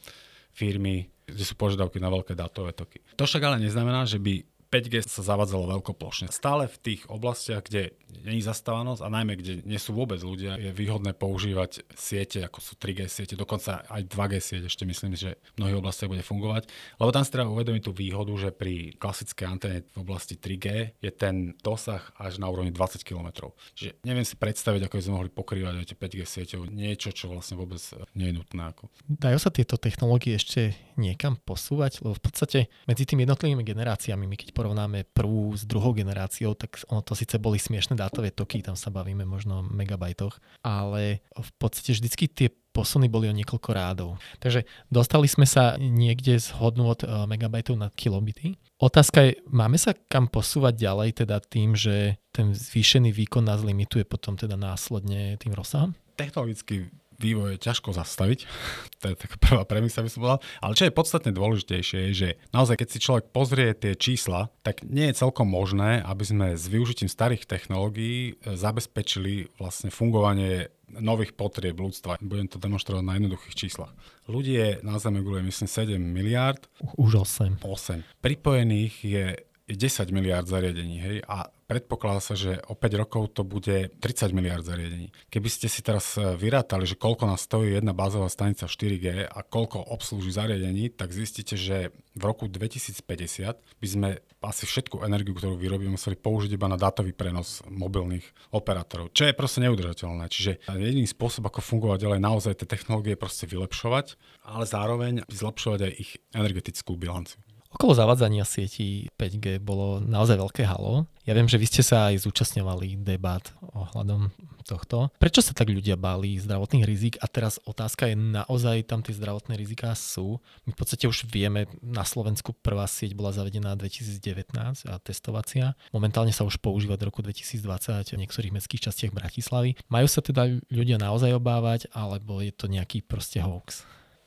firmy, kde sú požiadavky na veľké dátové toky. To však ale neznamená, že by 5G sa zavádzalo veľkoplošne. Stále v tých oblastiach, kde je zastávanosť a najmä kde nie sú vôbec ľudia, je výhodné používať siete, ako sú 3G siete, dokonca aj 2G sieť ešte myslím, že v mnohých oblastiach bude fungovať. Lebo tam si treba uvedomiť tú výhodu, že pri klasickej antene v oblasti 3G je ten dosah až na úrovni 20 km. Čiže neviem si predstaviť, ako by sme mohli pokrývať aj tie 5G sieťou niečo, čo vlastne vôbec nie je nutné. Dajú sa tieto technológie ešte niekam posúvať? Lebo v podstate medzi tými jednotlivými generáciami, my keď porovnáme prvú s druhou generáciou, tak ono to síce boli smiešne dátové toky, tam sa bavíme možno o megabajtoch, ale v podstate vždycky tie posuny boli o niekoľko rádov. Takže dostali sme sa niekde z hodnôt eh, megabajtov na kilobity. Otázka je, máme sa kam posúvať ďalej teda tým, že ten zvýšený výkon nás limituje potom teda následne tým rozsahom? Technologicky vývoj je ťažko zastaviť. to je taká prvá premisa, by som povedal. Ale čo je podstatne dôležitejšie, je, že naozaj, keď si človek pozrie tie čísla, tak nie je celkom možné, aby sme s využitím starých technológií e, zabezpečili vlastne fungovanie nových potrieb ľudstva. Budem to demonstrovať na jednoduchých číslach. Ľudí je na Zeme gule, myslím, 7 miliard. Už 8. 8. Pripojených je je 10 miliard zariadení, hej, a predpokladá sa, že o 5 rokov to bude 30 miliard zariadení. Keby ste si teraz e, vyrátali, že koľko nás stojí jedna bázová stanica 4G a koľko obslúži zariadení, tak zistíte, že v roku 2050 by sme asi všetku energiu, ktorú vyrobíme, museli použiť iba na dátový prenos mobilných operátorov, čo je proste neudržateľné. Čiže jediný spôsob, ako fungovať ďalej, naozaj tie technológie proste vylepšovať, ale zároveň zlepšovať aj ich energetickú bilanciu. Okolo zavadzania sietí 5G bolo naozaj veľké halo. Ja viem, že vy ste sa aj zúčastňovali debat ohľadom tohto. Prečo sa tak ľudia báli zdravotných rizik? A teraz otázka je, naozaj tam tie zdravotné riziká sú? My v podstate už vieme, na Slovensku prvá sieť bola zavedená 2019 a testovacia. Momentálne sa už používa do roku 2020 v niektorých mestských častiach Bratislavy. Majú sa teda ľudia naozaj obávať, alebo je to nejaký proste hoax?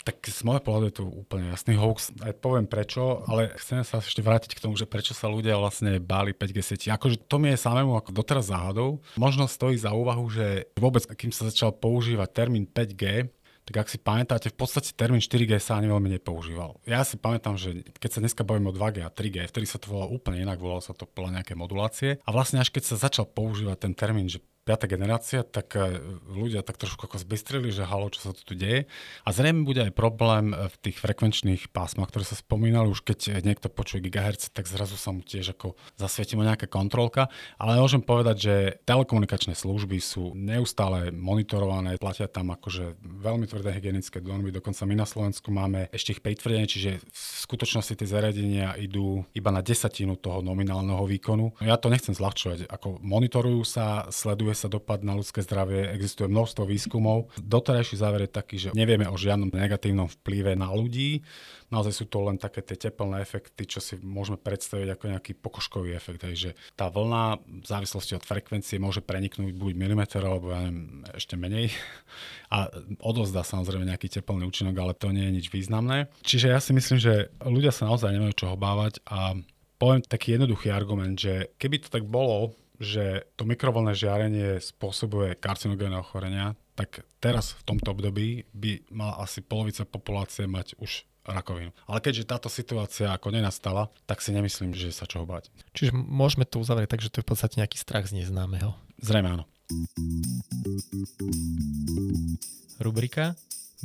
Tak z môjho pohľadu je to úplne jasný hoax. Aj poviem prečo, ale chcem sa ešte vrátiť k tomu, že prečo sa ľudia vlastne báli 5G sieti. Akože to mi je samému ako doteraz záhadou. Možno stojí za úvahu, že vôbec, kým sa začal používať termín 5G, tak ak si pamätáte, v podstate termín 4G sa ani veľmi nepoužíval. Ja si pamätám, že keď sa dneska bavíme o 2G a 3G, vtedy sa to volalo úplne inak, volalo sa to podľa nejaké modulácie. A vlastne až keď sa začal používať ten termín, že piatá generácia, tak e, ľudia tak trošku ako zbystrili, že halo, čo sa tu deje. A zrejme bude aj problém e, v tých frekvenčných pásmach, ktoré sa spomínali, už keď niekto počuje gigahertz, tak zrazu sa mu tiež ako zasvietimo nejaká kontrolka. Ale môžem povedať, že telekomunikačné služby sú neustále monitorované, platia tam akože veľmi tvrdé hygienické normy, dokonca my na Slovensku máme ešte ich pritvrdené, čiže v skutočnosti tie zariadenia idú iba na desatinu toho nominálneho výkonu. Ja to nechcem zľahčovať, ako monitorujú sa, sleduje sa dopad na ľudské zdravie, existuje množstvo výskumov. Doterajší záver je taký, že nevieme o žiadnom negatívnom vplyve na ľudí. Naozaj sú to len také tie teplné efekty, čo si môžeme predstaviť ako nejaký pokožkový efekt. Že tá vlna v závislosti od frekvencie môže preniknúť buď milimeter, alebo ja neviem, ešte menej. A odozdá samozrejme nejaký teplný účinok, ale to nie je nič významné. Čiže ja si myslím, že ľudia sa naozaj nemajú čoho bávať a poviem taký jednoduchý argument, že keby to tak bolo, že to mikrovlné žiarenie spôsobuje karcinogénne ochorenia, tak teraz v tomto období by mala asi polovica populácie mať už rakovinu. Ale keďže táto situácia ako nenastala, tak si nemyslím, že sa čoho bať. Čiže môžeme to uzavrieť tak, že to je v podstate nejaký strach z neznámeho. Zrejme áno. Rubrika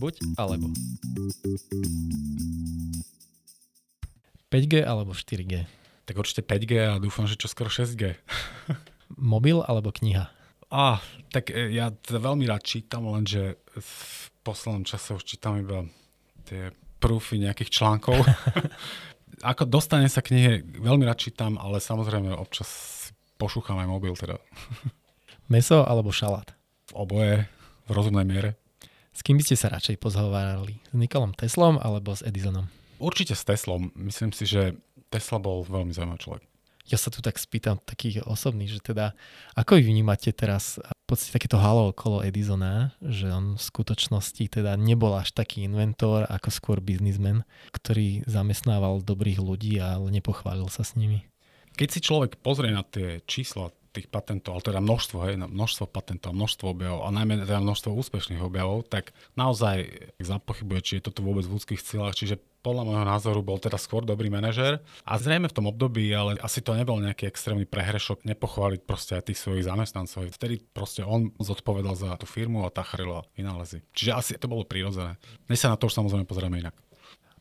Buď alebo. 5G alebo 4G? Tak určite 5G a dúfam, že čo skoro 6G. Mobil alebo kniha? Á, tak e, ja to veľmi rád čítam, lenže v poslednom čase už čítam iba tie prúfy nejakých článkov. Ako dostane sa knihe, veľmi rád čítam, ale samozrejme občas pošúcham aj mobil teda. Meso alebo šalát? Oboje v rozumnej miere. S kým by ste sa radšej pozhovárali? S Nikolom Teslom alebo s Edisonom? Určite s Teslom. Myslím si, že Tesla bol veľmi zaujímavý človek. Ja sa tu tak spýtam takých osobných, že teda ako vy vnímate teraz v podstate takéto halo okolo Edisona, že on v skutočnosti teda nebol až taký inventor ako skôr biznismen, ktorý zamestnával dobrých ľudí, ale nepochválil sa s nimi. Keď si človek pozrie na tie čísla tých patentov, ale teda množstvo, hej, množstvo patentov, množstvo objavov a najmä teda množstvo úspešných objavov, tak naozaj zapochybuje, či je toto vôbec v ľudských silách, čiže podľa môjho názoru bol teda skôr dobrý manažer a zrejme v tom období, ale asi to nebol nejaký extrémny prehrešok nepochváliť proste aj tých svojich zamestnancov. Vtedy proste on zodpovedal za tú firmu a tachrilo vynálezy. Čiže asi to bolo prirodzené. Dnes sa na to už samozrejme pozrieme inak.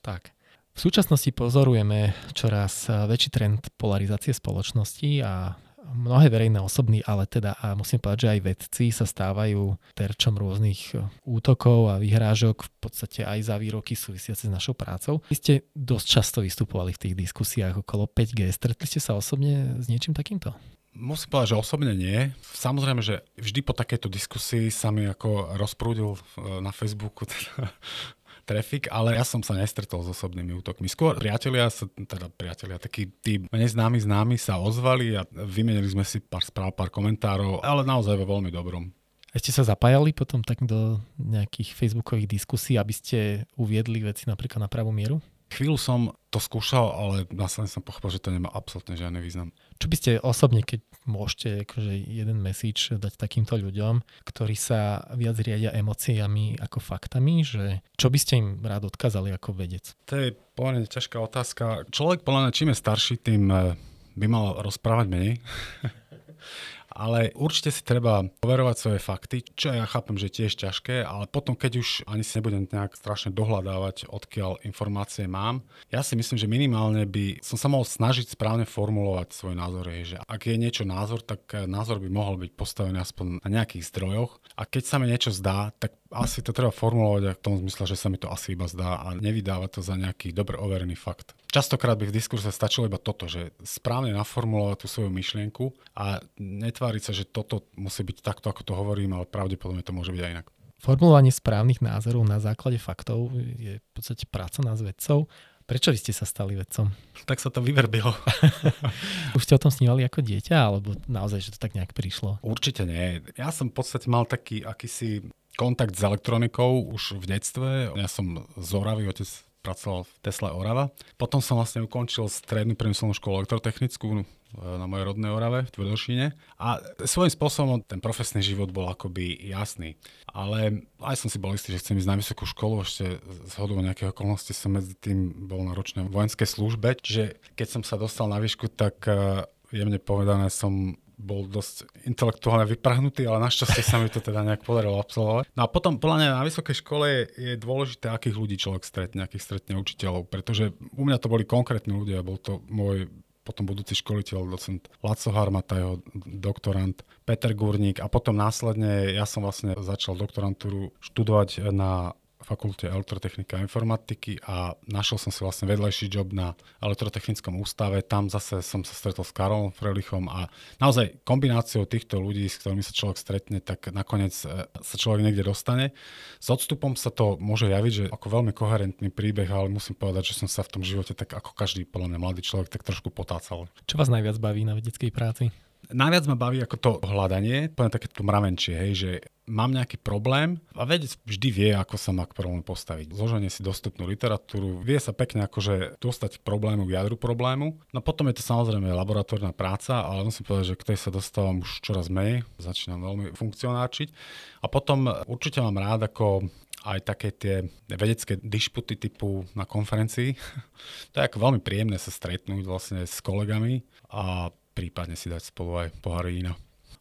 Tak. V súčasnosti pozorujeme čoraz väčší trend polarizácie spoločnosti a mnohé verejné osoby, ale teda a musím povedať, že aj vedci sa stávajú terčom rôznych e, útokov a vyhrážok v podstate aj za výroky súvisiace s našou prácou. Vy ste dosť často vystupovali v tých diskusiách okolo 5G. Stretli ste sa osobne s niečím takýmto? Musím povedať, že osobne nie. Samozrejme, že vždy po takejto diskusii sa mi ako rozprúdil e, na Facebooku teda trafik, ale ja som sa nestretol s osobnými útokmi. Skôr priatelia, sa, teda priatelia, takí tí neznámi známi sa ozvali a vymenili sme si pár správ, pár komentárov, ale naozaj vo veľmi dobrom. A ste sa zapájali potom tak do nejakých facebookových diskusí, aby ste uviedli veci napríklad na pravú mieru? Chvíľu som to skúšal, ale následne som pochopil, že to nemá absolútne žiadny význam. Čo by ste osobne, keď môžete akože jeden message dať takýmto ľuďom, ktorí sa viac riadia emóciami ako faktami, že čo by ste im rád odkázali ako vedec? To je pomerne ťažká otázka. Človek podľa mňa čím je starší, tým eh, by mal rozprávať menej. ale určite si treba poverovať svoje fakty, čo ja chápem, že tiež ťažké, ale potom, keď už ani si nebudem nejak strašne dohľadávať, odkiaľ informácie mám, ja si myslím, že minimálne by som sa mohol snažiť správne formulovať svoj názor. Je, že ak je niečo názor, tak názor by mohol byť postavený aspoň na nejakých zdrojoch a keď sa mi niečo zdá, tak asi to treba formulovať v tom zmysle, že sa mi to asi iba zdá a nevydávať to za nejaký dobre overený fakt. Častokrát by v diskurze stačilo iba toto, že správne naformulovať tú svoju myšlienku a netváriť sa, že toto musí byť takto, ako to hovorím, ale pravdepodobne to môže byť aj inak. Formulovanie správnych názorov na základe faktov je v podstate práca nás vedcov. Prečo vy ste sa stali vedcom? Tak sa to vyverbilo. Už ste o tom snívali ako dieťa, alebo naozaj, že to tak nejak prišlo? Určite nie. Ja som v podstate mal taký akýsi kontakt s elektronikou už v detstve. Ja som z Oravy, otec pracoval v Tesla Orava. Potom som vlastne ukončil strednú priemyselnú školu elektrotechnickú na mojej rodnej Orave v Tvrdošine. A svojím spôsobom ten profesný život bol akoby jasný. Ale aj som si bol istý, že chcem ísť na vysokú školu, ešte z hodou nejakého okolnosti som medzi tým bol na ročnej vojenskej službe. Čiže keď som sa dostal na výšku, tak eh, jemne povedané som bol dosť intelektuálne vyprahnutý, ale našťastie sa mi to teda nejak podarilo absolvovať. No a potom podľa mňa na vysokej škole je, dôležité, akých ľudí človek stretne, akých stretne učiteľov, pretože u mňa to boli konkrétni ľudia, bol to môj potom budúci školiteľ, docent Laco Harmata, jeho doktorant, Peter Gurník a potom následne ja som vlastne začal doktorantúru študovať na fakulte elektrotechnika a informatiky a našiel som si vlastne vedľajší job na elektrotechnickom ústave. Tam zase som sa stretol s Karolom Frelichom a naozaj kombináciou týchto ľudí, s ktorými sa človek stretne, tak nakoniec e, sa človek niekde dostane. S odstupom sa to môže javiť, že ako veľmi koherentný príbeh, ale musím povedať, že som sa v tom živote tak ako každý podľa mňa mladý človek tak trošku potácal. Čo vás najviac baví na vedeckej práci? Najviac ma baví ako to hľadanie, poviem také to mravenčie, hej, že mám nejaký problém a vedec vždy vie, ako sa má k problému postaviť. Zloženie si dostupnú literatúru, vie sa pekne akože dostať k problému, k jadru problému. No potom je to samozrejme laboratórna práca, ale musím povedať, že k tej sa dostávam už čoraz menej, začínam veľmi funkcionáčiť. A potom určite mám rád ako aj také tie vedecké dišputy typu na konferencii. to je ako veľmi príjemné sa stretnúť vlastne s kolegami a prípadne si dať spolu aj pohár vína.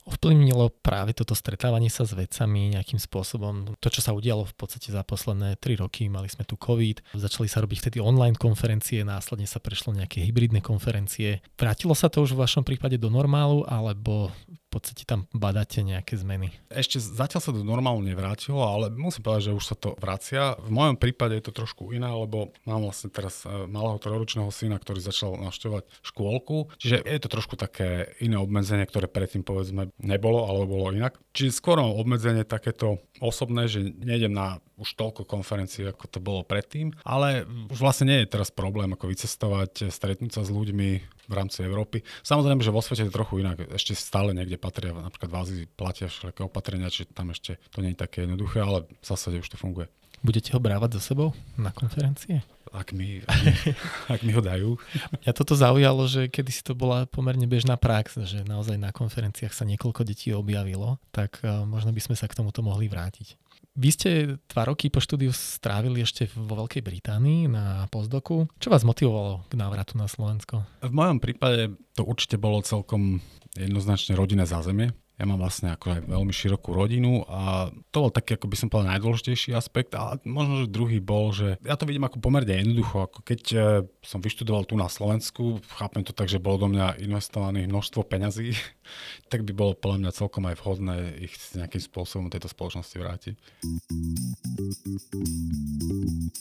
Ovplyvnilo práve toto stretávanie sa s vedcami nejakým spôsobom. To, čo sa udialo v podstate za posledné 3 roky, mali sme tu COVID, začali sa robiť vtedy online konferencie, následne sa prešlo nejaké hybridné konferencie. Vrátilo sa to už v vašom prípade do normálu, alebo podstate tam badáte nejaké zmeny? Ešte zatiaľ sa to normálne nevrátilo, ale musím povedať, že už sa to vracia. V mojom prípade je to trošku iné, lebo mám vlastne teraz e, malého trojročného syna, ktorý začal navštevovať škôlku, čiže je to trošku také iné obmedzenie, ktoré predtým povedzme nebolo, alebo bolo inak. Čiže skôr mám obmedzenie takéto osobné, že nejdem na už toľko konferencií, ako to bolo predtým, ale už vlastne nie je teraz problém ako vycestovať, stretnúť sa s ľuďmi v rámci Európy. Samozrejme, že vo svete je trochu inak. Ešte stále niekde patria, napríklad v Ázii platia všetké opatrenia, čiže tam ešte to nie je také jednoduché, ale v zásade už to funguje. Budete ho brávať so sebou na konferencie? Ak mi, ak mi, ak mi ho dajú. Mňa toto zaujalo, že kedy si to bola pomerne bežná prax, že naozaj na konferenciách sa niekoľko detí objavilo, tak uh, možno by sme sa k tomuto mohli vrátiť. Vy ste dva roky po štúdiu strávili ešte vo Veľkej Británii na postdoku. Čo vás motivovalo k návratu na Slovensko? V mojom prípade to určite bolo celkom jednoznačne rodinné zázemie. Ja mám vlastne ako aj veľmi širokú rodinu a to bol taký, ako by som povedal, najdôležitejší aspekt. A možno, že druhý bol, že ja to vidím ako pomerne jednoducho. Ako keď e, som vyštudoval tu na Slovensku, chápem to tak, že bolo do mňa investovaných množstvo peňazí, tak by bolo podľa mňa celkom aj vhodné ich nejakým spôsobom tejto spoločnosti vrátiť.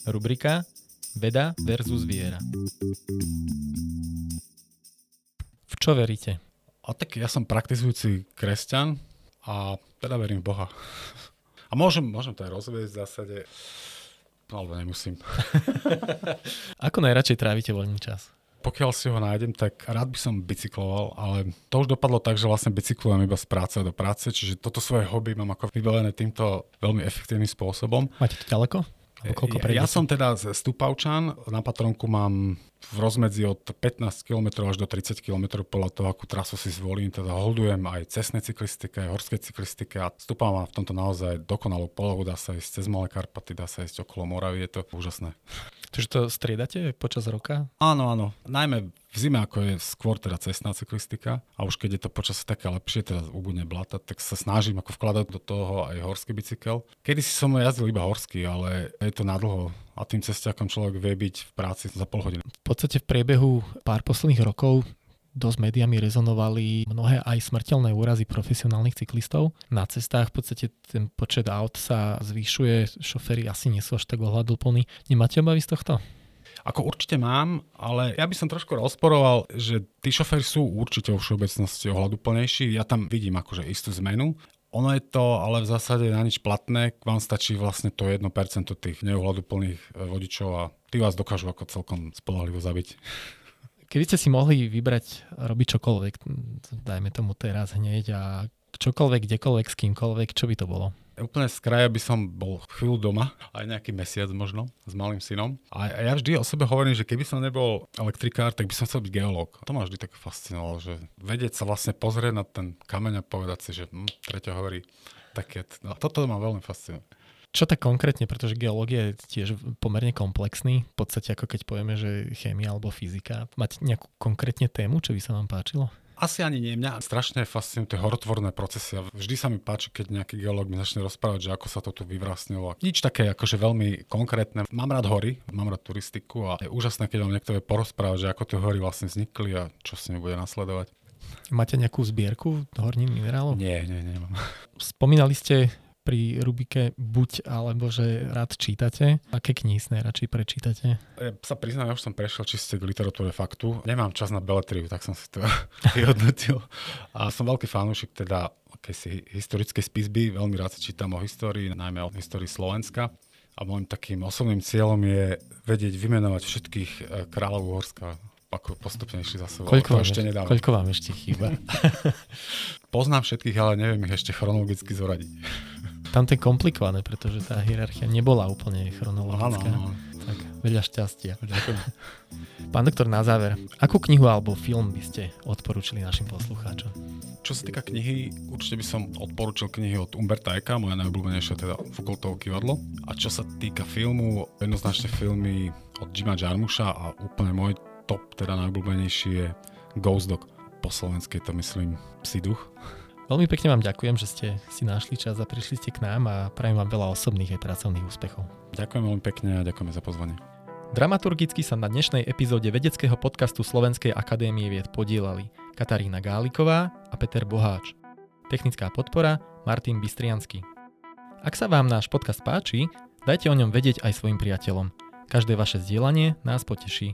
Rubrika Veda versus viera. V čo veríte? A tak ja som praktizujúci kresťan a teda verím v Boha. A môžem, môžem to aj rozvieť v zásade, no, alebo nemusím. Ako najradšej trávite voľný čas? Pokiaľ si ho nájdem, tak rád by som bicykloval, ale to už dopadlo tak, že vlastne bicyklujem iba z práce do práce, čiže toto svoje hobby mám ako vybavené týmto veľmi efektívnym spôsobom. Máte to ďaleko? Ja, ja som teda z Stupavčan, na Patronku mám v rozmedzi od 15 km až do 30 km podľa toho, akú trasu si zvolím. Teda holdujem aj cestnej cyklistike, aj horskej cyklistike a stúpam v tomto naozaj dokonalú polohu. Dá sa ísť cez Malé Karpaty, dá sa ísť okolo Moravy, je to úžasné. Takže to striedate počas roka? Áno, áno. Najmä v zime, ako je skôr teda cestná cyklistika a už keď je to počas také lepšie, teda ubudne blata, tak sa snažím ako vkladať do toho aj horský bicykel. Kedy si som jazdil iba horský, ale je to nadlho a tým cestiakom človek vie byť v práci za pol hodiny. V podstate v priebehu pár posledných rokov dosť médiami rezonovali mnohé aj smrteľné úrazy profesionálnych cyklistov. Na cestách v podstate ten počet aut sa zvyšuje, šoféry asi nie sú až tak ohľadúplní. Nemáte obavy z tohto? Ako určite mám, ale ja by som trošku rozporoval, že tí šoféry sú určite vo všeobecnosti ohľaduplnejší. Ja tam vidím akože istú zmenu. Ono je to ale v zásade na nič platné, k vám stačí vlastne to 1% tých neohľaduplných e, vodičov a tí vás dokážu ako celkom spolahlivo zabiť. Keby ste si mohli vybrať robiť čokoľvek, dajme tomu teraz hneď a čokoľvek, kdekoľvek, s kýmkoľvek, čo by to bolo? Úplne z kraja by som bol chvíľu doma, aj nejaký mesiac možno, s malým synom. A ja vždy o sebe hovorím, že keby som nebol elektrikár, tak by som chcel byť geológ. To ma vždy tak fascinovalo, že vedieť sa vlastne pozrieť na ten kameň a povedať si, že hm, treťa hovorí také. No, toto ma veľmi fascinuje. Čo tak konkrétne, pretože geológia je tiež pomerne komplexný, v podstate ako keď povieme, že chémia alebo fyzika. Máte nejakú konkrétne tému, čo by sa vám páčilo? Asi ani nie. Mňa strašne fascinujú tie horotvorné procesy vždy sa mi páči, keď nejaký geológ mi začne rozprávať, že ako sa to tu vyvrastnilo. Nič také akože veľmi konkrétne. Mám rád hory, mám rád turistiku a je úžasné, keď vám niekto vie porozprávať, že ako tie hory vlastne vznikli a čo s nimi bude nasledovať. Máte nejakú zbierku hornín minerálov? Nie, nie, nemám. Spomínali ste pri Rubike buď alebo že rád čítate. Aké knihy radšej prečítate? Ja sa priznám, ja už som prešiel čiste k literatúre faktu. Nemám čas na beletriu, tak som si to vyhodnotil. A som veľký fanúšik teda akési historickej spisby. Veľmi rád si čítam o histórii, najmä o histórii Slovenska. A môjim takým osobným cieľom je vedieť vymenovať všetkých eh, kráľov Uhorska ako postupne išli za sebou. Koľko, vám ešte, koľko vám ešte chýba? Poznám všetkých, ale neviem ich ešte chronologicky zoradiť. Tam to je komplikované, pretože tá hierarchia nebola úplne chronologická. Áno, áno. Tak veľa šťastia. Ďakujem. Pán doktor, na záver, akú knihu alebo film by ste odporúčili našim poslucháčom? Čo sa týka knihy, určite by som odporúčil knihy od Umberta Eka, moja najobľúbenejšia teda Foucaultovo kivadlo. A čo sa týka filmu, jednoznačne filmy od Jima Jarmusha a úplne môj top, teda najobľúbenejší je Ghost Dog. Po slovensky to myslím psi duch. Veľmi pekne vám ďakujem, že ste si našli čas a prišli ste k nám a prajem vám veľa osobných aj pracovných úspechov. Ďakujem veľmi pekne a ďakujeme za pozvanie. Dramaturgicky sa na dnešnej epizóde vedeckého podcastu Slovenskej akadémie vied podielali Katarína Gáliková a Peter Boháč. Technická podpora Martin Bystriansky. Ak sa vám náš podcast páči, dajte o ňom vedieť aj svojim priateľom. Každé vaše zdieľanie nás poteší.